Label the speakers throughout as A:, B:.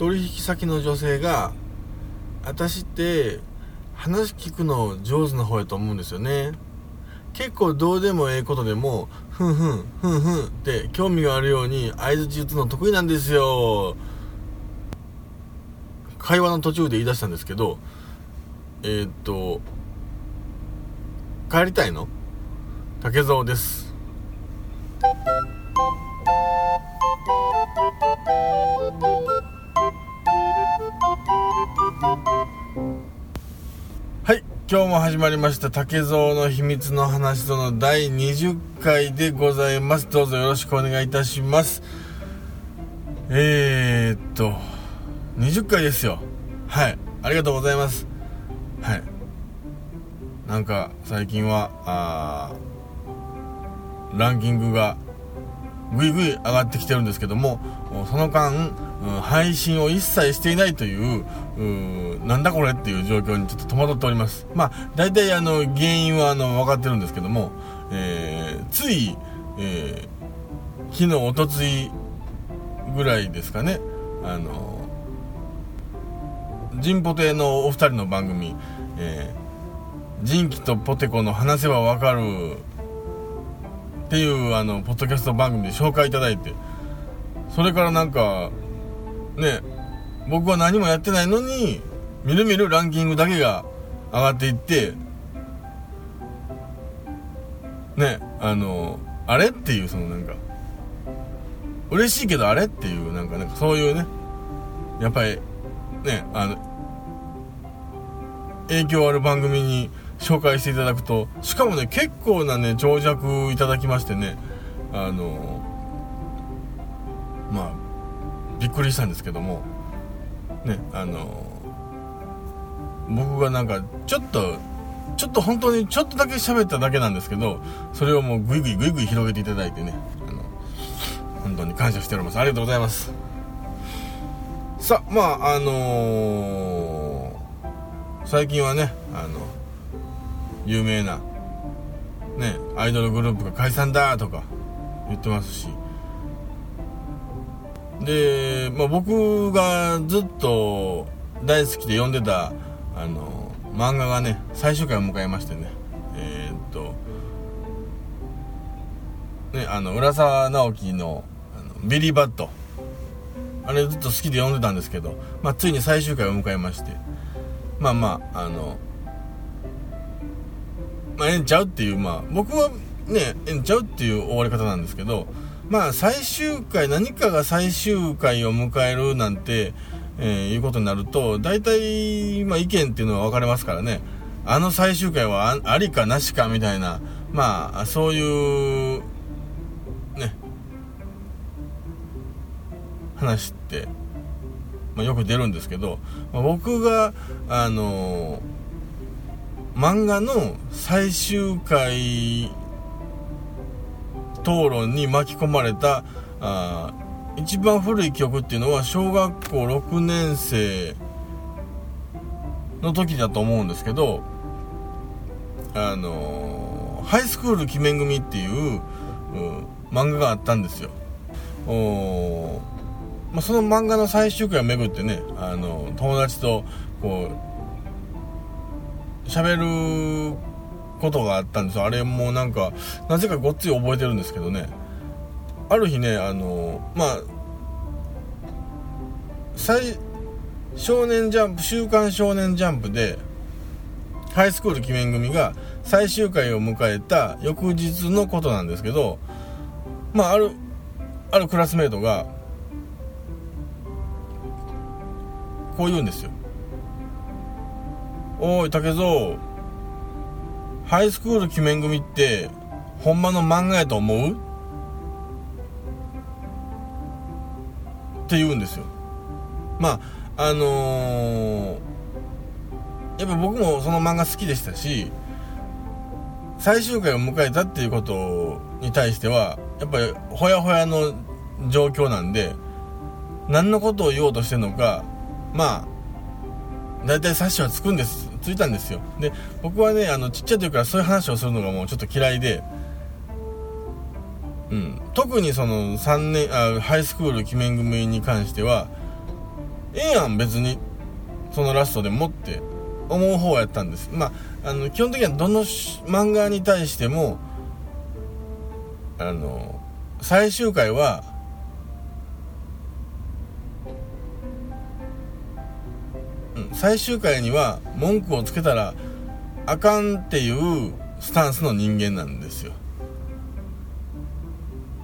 A: 取引先の女性が私って話聞くの上手な方やと思うんですよね。結構どうでもええことでもふんふんふんふんって興味があるように相づち打つの得意なんですよ。会話の途中で言い出したんですけどえー、っと帰りたいの？竹蔵です。今日も始まりました竹蔵の秘密の話との第20回でございます。どうぞよろしくお願いいたします。えー、っと20回ですよ。はい。ありがとうございます。はい。なんか最近はあランキングがぐいぐい上がってきてるんですけどもその間、配信を一切していないといううなんだこれっていう状況にちょっと戸惑っております。まあ大体あの原因はあの分かってるんですけども、えー、つい、えー、昨日おとついぐらいですかねあのジンポテのお二人の番組、えー、ジンキとポテコの話せばわかるっていうあのポッドキャスト番組で紹介いただいてそれからなんかね僕は何もやってないのにみるみるランキングだけが上がっていってねあのあれっていうそのなんか嬉しいけどあれっていうなんかなんかそういうねやっぱりねあの影響ある番組に紹介していただくとしかもね結構なね長尺いただきましてねあのまあびっくりしたんですけどもねあの僕がなんかちょっとちょっと本当にちょっとだけ喋っただけなんですけどそれをもうグイグイグイグイ広げていただいてねあの本当に感謝しております。ありがとうございます。さあまああのー、最近はねあの有名なねアイドルグループが解散だとか言ってますしで、まあ、僕がずっと大好きで読んでたあの漫画がね最終回を迎えましてね。えー、っとねあの浦沢直樹のあのビリーバット。あれずっと好きで読んでたんですけど、まあ、ついに最終回を迎えまして。まあまああのまあ、えんちゃうっていう、まあ、僕はね、えんちゃうっていう終わり方なんですけど、まあ、最終回、何かが最終回を迎えるなんて、えー、いうことになると、大体、まあ、意見っていうのは分かれますからね、あの最終回はありかなしかみたいな、まあ、そういう、ね、話って、まあ、よく出るんですけど、まあ、僕が、あのー漫画の最終回討論に巻き込まれたあ一番古い記憶っていうのは小学校6年生の時だと思うんですけどあのハイスクール鬼面組っていう、うん、漫画があったんですよ。お、まあ、その漫画の最終回をめぐってねあの友達とこう喋ることがあったんですよ。あれもなんかなぜかごっつい覚えてるんですけどね。ある日ねあのまあ最少年ジャンプ「週刊少年ジャンプ」でハイスクール鬼面組が最終回を迎えた翌日のことなんですけどまああるあるクラスメートがこう言うんですよおい竹蔵。ハイスクール鬼面組ってほんまの漫画やと思う？って言うんですよ。まああのー、やっぱ僕もその漫画好きでしたし最終回を迎えたっていうことに対してはやっぱりほやほやの状況なんで何のことを言おうとしてるのかまあ大体察しはつくんです。ついたんですよ。で僕はねあのちっちゃい時からそういう話をするのがもうちょっと嫌いで。うん。特にその3年あハイスクール鬼面組に関してはええやん別に。そのラストでもって思う方やったんです。まああの基本的にはどの漫画に対してもあの最終回は最終回には文句をつけたらあかんっていうスタンスの人間なんですよ。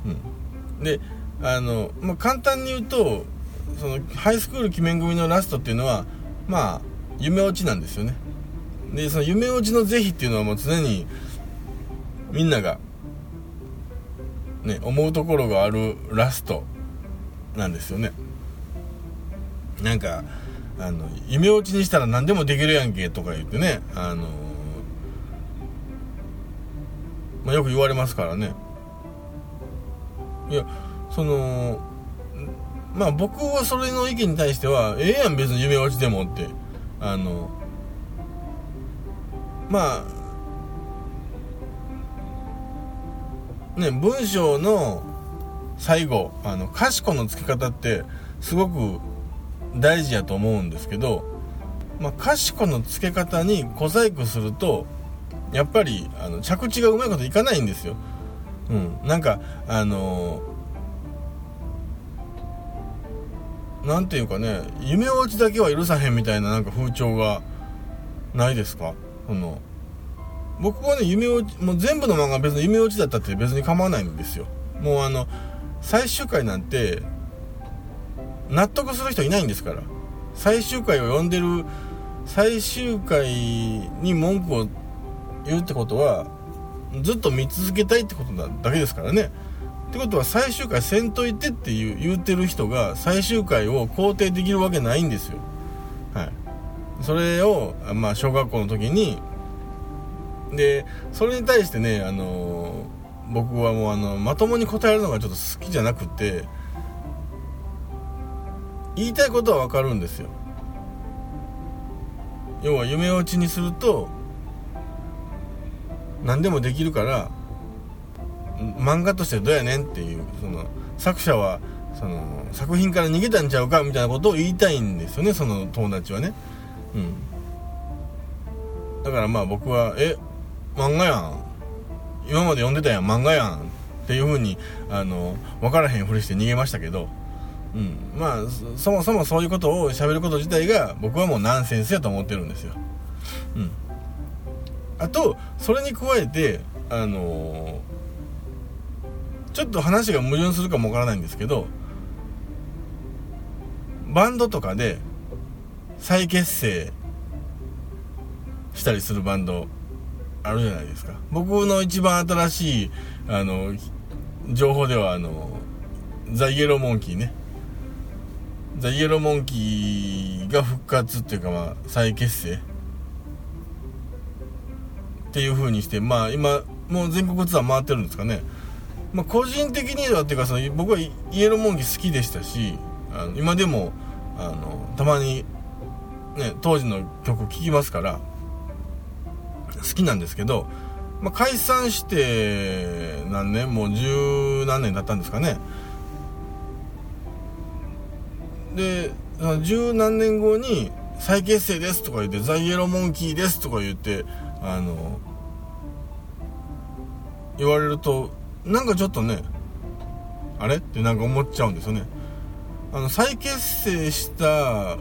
A: うん、であの、まあ、簡単に言うとそのハイスクール鬼面組のラストっていうのはまあ夢落ちなんですよね。でその夢落ちの是非っていうのはもう常にみんながね思うところがあるラストなんですよね。なんかあの夢落ちにしたら何でもできるやんけとか言ってねあの、まあ、よく言われますからね。いやそのまあ僕はそれの意見に対してはええやん別に夢落ちでもって。あのまあね文章の最後あのかしこの付け方ってすごく大事やと思うんですけど、まあ、かしこの付け方に小細工するとやっぱりあの着地がうまいこといかないんですよ。うん、なんかあの何ていうかね夢落ちだけは許さへんみたいななんか風潮がないですか？その僕はね夢落ちもう全部の漫画別に夢落ちだったって別に構わないんですよ。もうあの最終回なんて納得する人いないんですから。最終回を読んでる最終回に文句を言うってことはずっと見続けたいってことだけですからね。ってことは最終回せんといてっていう言うてる人が最終回を肯定できるわけないんですよ。はい。それをまあ小学校の時にでそれに対してねあの僕はもうあのまともに答えるのがちょっと好きじゃなくて言いたいことは分かるんですよ。要は夢落ちにすると何でもできるから漫画としてどうやねんっていうその作者はその作品から逃げたんちゃうかみたいなことを言いたいんですよねその友達はね。うん。だからまあ僕は「え漫画やん。今まで読んでたやん漫画やん」っていう風にあの分からへんふりして逃げましたけど。うん、まあそもそもそういうことを喋ること自体が僕はもうナンセンスやと思ってるんですよ。うん、あとそれに加えてあのー、ちょっと話が矛盾するかもわからないんですけどバンドとかで再結成したりするバンドあるじゃないですか。僕の一番新しいあの情報ではあのザ・イエローモンキーね。ザ・イエローモンキーが復活っていうかまあ再結成。っていう風にしてまあ今もう全国ツアー回ってるんですかね。まあ個人的にはっていうかその僕はイエローモンキー好きでしたしあの今でもあのたまにね当時の曲聴きますから好きなんですけど、まあ、解散して何年もう十何年だったんですかね。で十何年後に再結成ですとか言ってザイエローモンキーですとか言ってあの言われるとなんかちょっとねあれ？ってなんか思っちゃうんですよね。あの再結成した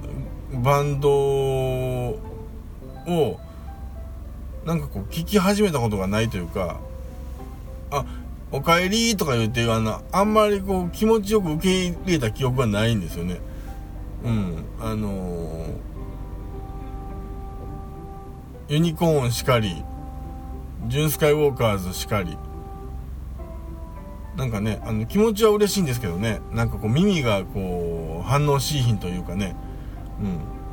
A: バンドをなんかこう聞き始めたことがないというかあおかえりとか言ってあのあんまりこう気持ちよく受け入れた記憶がないんですよね。うん。あのー、ユニコーンしかりジュン・スカイウォーカーズしかり。なんかねあの気持ちは嬉しいんですけどね。なんかこう耳がこう反応しいひんというかね。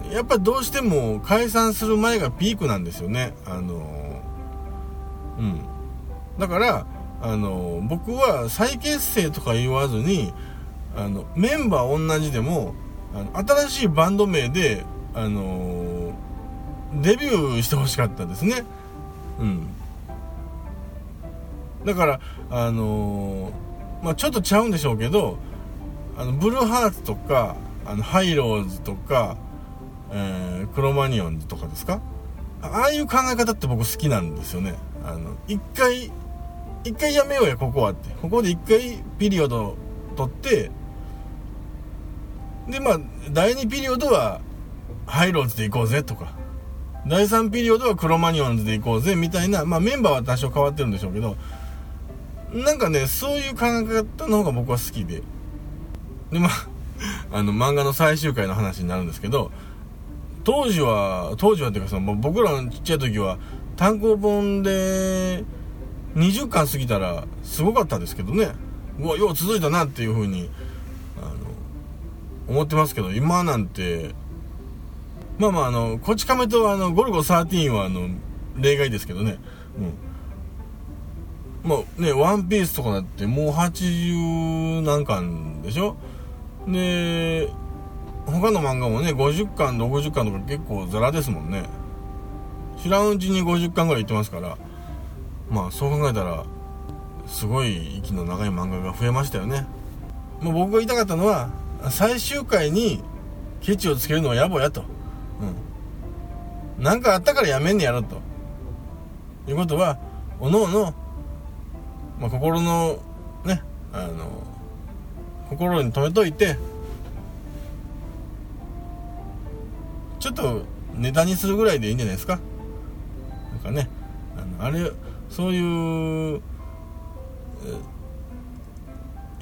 A: うん。やっぱどうしても解散する前がピークなんですよね。あのー、うん。だからあの、僕は再結成とか言わずにあのメンバー同じでもあの新しいバンド名で、あのー、デビューしてほしかったですね。うん。だから、あのー、まあ、ちょっとちゃうんでしょうけど、あの、ブルーハーツとか、あのハイローズとか、えー、クロマニオンズとかですか？ああいう考え方って僕好きなんですよねあの一回一回やめようやここはってここで一回ピリオド取ってでまあ第2ピリオドはハイローズで行こうぜとか。第3ピリオドはクロマニオンズで行こうぜみたいなまあメンバーは多少変わってるんでしょうけどなんかねそういう考え方の方が僕は好きで。でまあ あの漫画の最終回の話になるんですけど当時は当時はっていうかその僕らのちっちゃい時は単行本で20巻過ぎたらすごかったですけどね。うわよう続いたなっていう風に思ってますけど今なんてまあまああのこち亀とあのゴルゴ13はあの例外ですけどね。うん。まあねワンピースとかだってもう80何巻でしょ？で他の漫画もね50巻60巻とか結構ザラですもんね。知らんうちに50巻ぐらいいってますからまあそう考えたらすごい息の長い漫画が増えましたよね。もう僕が言いたかったのは最終回にケチをつけるのは野暮やと。うん。何かあったからやめんねやろと。いうことはおのおの、まあ、心のねあの心に留めといてちょっとネタにするぐらいでいいんじゃないですか。なんかねあのあれそういう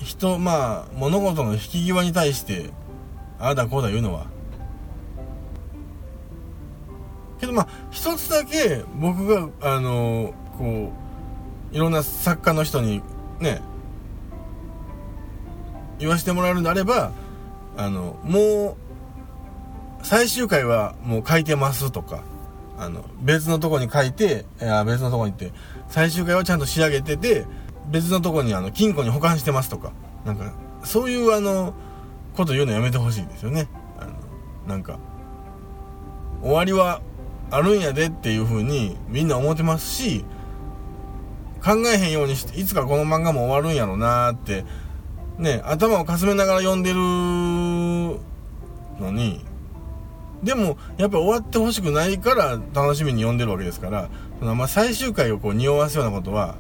A: 人まあ物事の引き際に対してああだこうだ言うのは。けどまあ一つだけ僕があのこういろんな作家の人にね言わせてもらえるんであればあのもう最終回はもう書いてますとかあの別のとこに書いて別のとこに行って最終回はちゃんと仕上げてて別のとこにあの金庫に保管してますとかなんかそういうあのこと言うのやめてほしいですよね。あのなんか終わりはあるんやでっていう風にみんな思ってますし考えへんようにしていつかこの漫画も終わるんやろうなってね頭をかすめながら読んでるのにでもやっぱ終わってほしくないから楽しみに読んでるわけですからそのまあ最終回をこう匂わすようなことは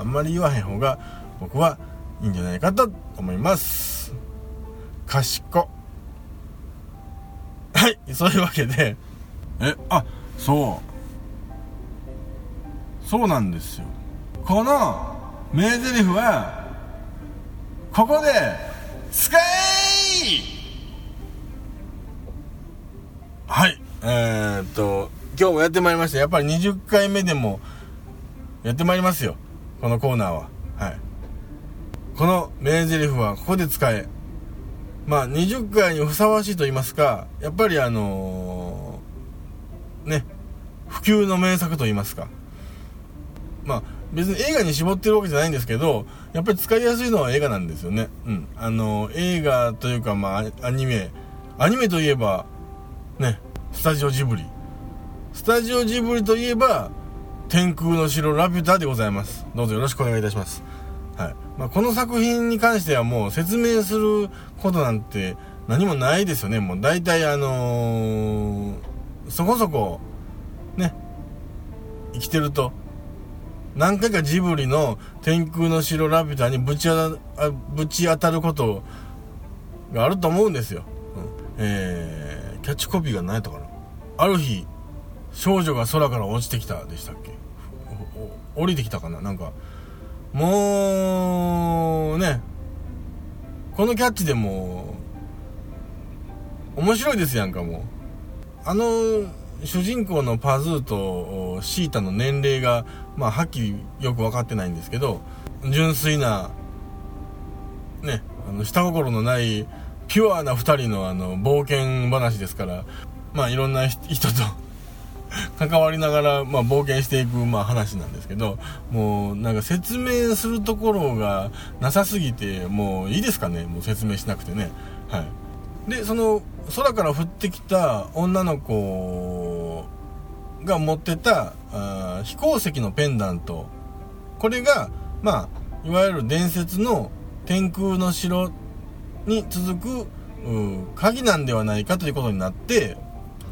A: あんまり言わへん方が僕はいいんじゃないかと思います。かしこ。はいそういうわけで。えあそう。そうなんですよ。この名台詞はここで使えはいえー、っと今日もやってまいりました。やっぱり20回目でもやってまいりますよこのコーナーは。はい。この名台詞はここで使え。まあ20回にふさわしいと言いますかやっぱりあのー、ね普及の名作と言いますか。まあ別に映画に絞ってるわけじゃないんですけどやっぱり使いやすいのは映画なんですよね。うん。あのー、映画というかまあアニメ。アニメといえばねスタジオジブリ。スタジオジブリといえば天空の城ラピュタでございます。どうぞよろしくお願いいたします。はい。まあ、この作品に関してはもう説明することなんて何もないですよね。もう大体あのー、そこそこね。生きてると。何回かジブリの天空の城ラピュタにぶち当たぶち当たることがあると思うんですよ、うん、えー、キャッチコピーが何やったかな。ある日少女が空から落ちてきたでしたっけ？降りてきたかな？なんかもうねこのキャッチでも面白いですやんかもう。あの主人公のパズーとシータの年齢がまあはっきりよく分かってないんですけど純粋なねあの下心のないピュアな2人のあの冒険話ですからまあいろんな人と関わりながら、まあ、冒険していく、まあ、話なんですけど、もう、なんか説明するところがなさすぎて、もういいですかね？もう説明しなくてね。はい。で、その、空から降ってきた女の子が持ってた、あ飛行石のペンダント。これが、まあ、いわゆる伝説の天空の城に続く鍵なんではないかということになって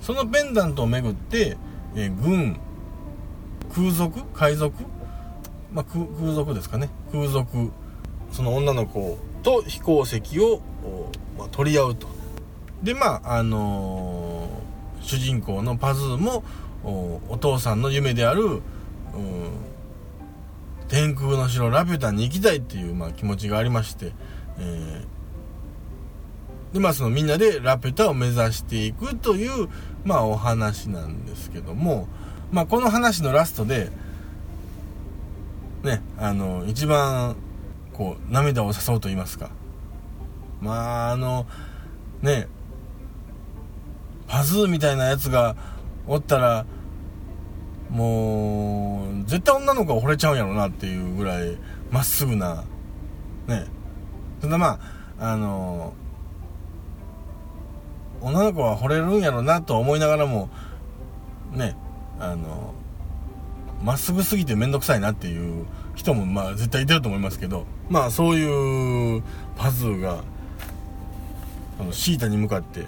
A: そのペンダントをめぐって、え、軍空賊？海賊、まあ、空賊ですかね。空賊。その女の子と飛行石を、まあ、取り合うと。でまああのー、主人公のパズーもお父さんの夢である、天空の城ラピュタに行きたいっていう、まあ、気持ちがありまして、えー、でまあそのみんなでラピュタを目指していくという、まあ、お話なんですけども、まあ、この話のラストでねあの一番こう涙を誘うと言いますか。まああのねパズーみたいなやつがおったらもう絶対女の子は惚れちゃうんやろなっていうぐらいまっすぐなね。ただまああの女の子は惚れるんやろなと思いながらもねあのまっすぐすぎて面倒くさいなっていう人もまあ絶対いてると思いますけどまあそういうパズーがあのシータに向かって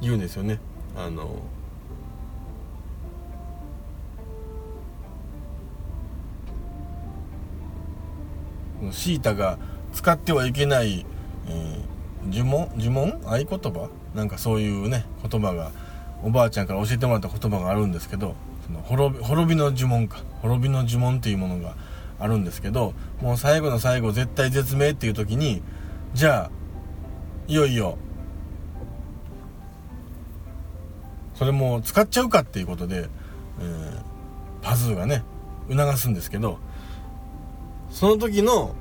A: 言うんですよね。あのシータが使ってはいけない、えー、呪文呪文？合言葉？なんかそういうね言葉がおばあちゃんから教えてもらった言葉があるんですけどその滅び滅びの呪文か。滅びの呪文っていうものがあるんですけどもう最後の最後絶対絶命っていう時にじゃあいよいよそれも使っちゃうかっていうことで、えー、パズーがね促すんですけどその時の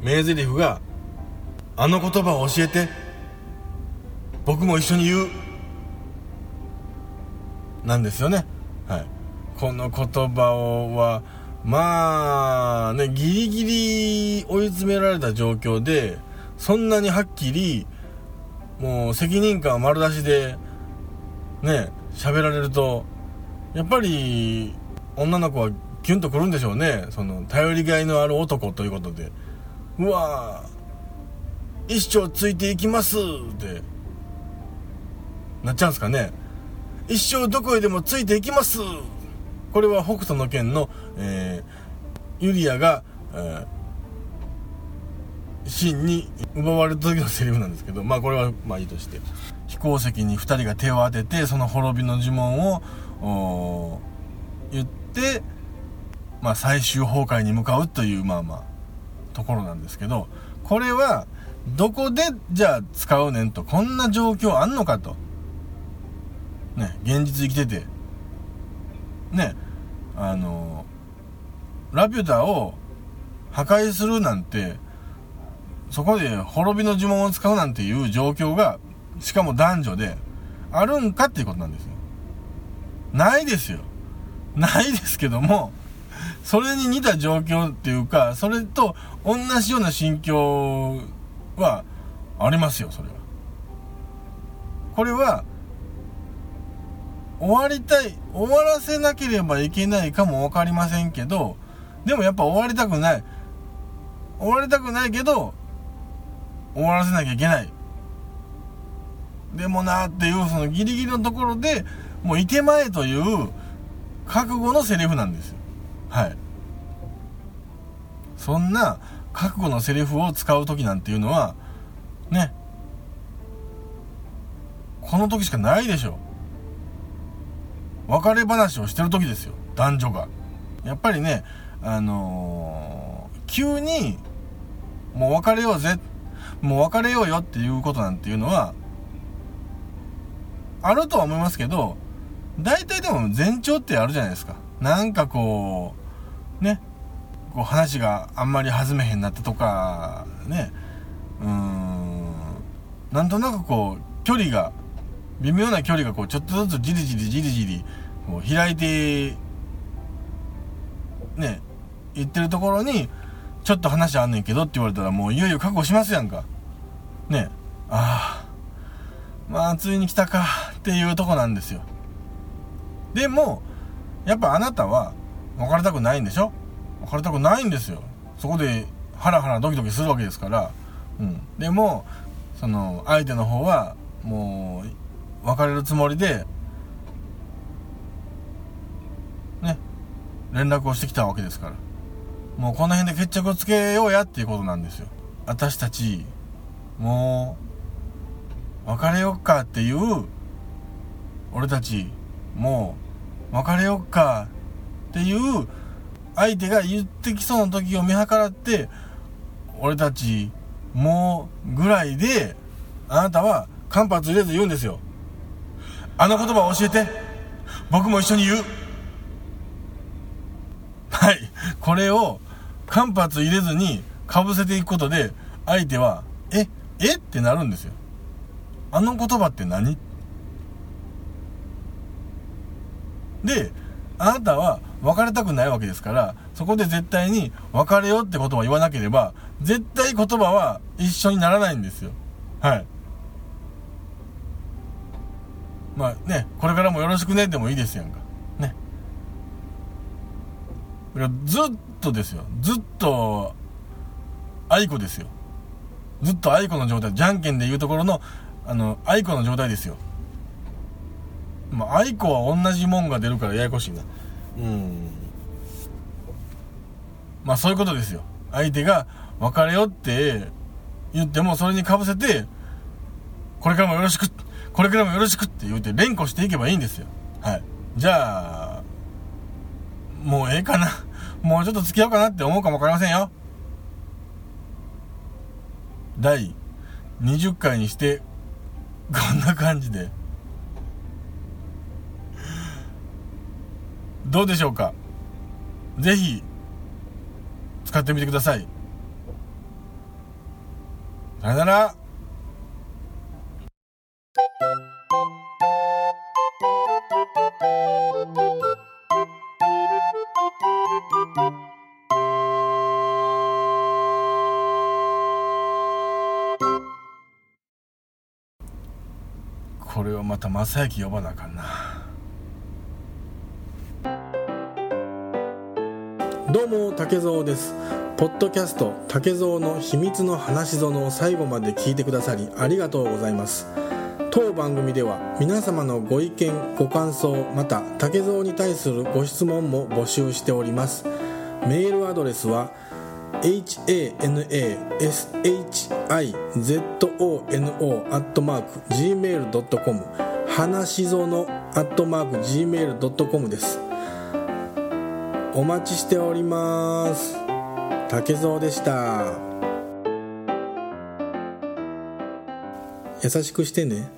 A: 名台詞が「あの言葉を教えて。僕も一緒に言う」なんですよね。はい。この言葉をはまあねギリギリ追い詰められた状況でそんなにはっきりもう責任感丸出しでね喋られるとやっぱり女の子はキュンとくるんでしょうね。その頼りがいのある男ということで。うわ一生ついていきます。ってなっちゃうんですかね。一生どこへでもついていきます。これは北斗の拳の、えー、ユリアが、えーシーンに奪われた時のセリフなんですけど、まあこれはまあいいとして、飛行石に2人が手を当てて、その滅びの呪文を言って、まあ最終崩壊に向かうという、まあまあ、ところなんですけど、これは、どこでじゃあ使うねんと、こんな状況あんのかと。ね、現実生きてて。ね、あの、ラピュタを破壊するなんて、そこで滅びの呪文を使うなんていう状況が、しかも男女で、あるんかっていうことなんですよ。ないですよ。ないですけども、それに似た状況っていうか、それと同じような心境はありますよ、それは。これは、終わりたい、終わらせなければいけないかもわかりませんけど、でもやっぱ終わりたくない。終わりたくないけど、終わらせなきゃいけないでもなっていうそのギリギリのところでもういけまえという覚悟のセリフなんですよはいそんな覚悟のセリフを使う時なんていうのはねこの時しかないでしょ。別れ話をしてる時ですよ。男女が。やっぱりねあのー、急にもう別れようぜ。もう別れようよっていうことなんていうのは、あるとは思いますけど、大体でも前兆ってあるじゃないですか。なんかこう、ね、こう話があんまり弾めへんなったとか、ね、うん、なんとなくこう、距離が、微妙な距離がこう、ちょっとずつじりじりじりじり、こう開いて、ね、言ってるところに、ちょっと話あんねんけどって言われたらもういよいよ覚悟しますやんか。ね。ああ。まあ、ついに来たかっていうとこなんですよ。でも、やっぱあなたは別れたくないんでしょ？別れたくないんですよ。そこでハラハラドキドキするわけですから、うん、でもその相手の方はもう別れるつもりでね連絡をしてきたわけですから。もうこの辺で決着をつけようやっていうことなんですよ。私たちもう別れよっかっていう俺たちもう別れよっかっていう相手が言ってきそうな時を見計らって俺たちもうぐらいであなたは間髪入れず言うんですよ。あの言葉を教えて。僕も一緒に言う。はい。これを間髪入れずにかぶせていくことで相手はええ？ってなるんですよ。あの言葉って何？であなたは別れたくないわけですからそこで絶対に別れようって言葉を言わなければ絶対言葉は一緒にならないんですよ。はい。まあねこれからもよろしくねでもいいですやんか。ね。ずっとですよ。ずっと愛子ですよ。ずっと愛子の状態じゃんけんでいうところのあの愛子の状態ですよ。まあ、愛子は同じもんが出るからややこしいな。うん。まあ、そういうことですよ。相手が別れよって言っても、それにかぶせて、これからもよろしく、これからもよろしくって言うて連呼していけばいいんですよ。はい。じゃあ、もうええかな。もうちょっと付き合おうかなって思うかもわかりませんよ。第20回にして、こんな感じで。どうでしょうか？ぜひ使ってみてください。さよなら。これはまた正行呼ばなあかんな。どうも竹蔵です。ポッドキャスト竹蔵の秘密の話園を最後まで聞いてくださりありがとうございます。当番組では皆様のご意見ご感想また竹蔵に対するご質問も募集しております。メールアドレスは hanashizono.gmail.com 話し園 .gmail.com です。お待ちしております。竹蔵でした。優しくしてね。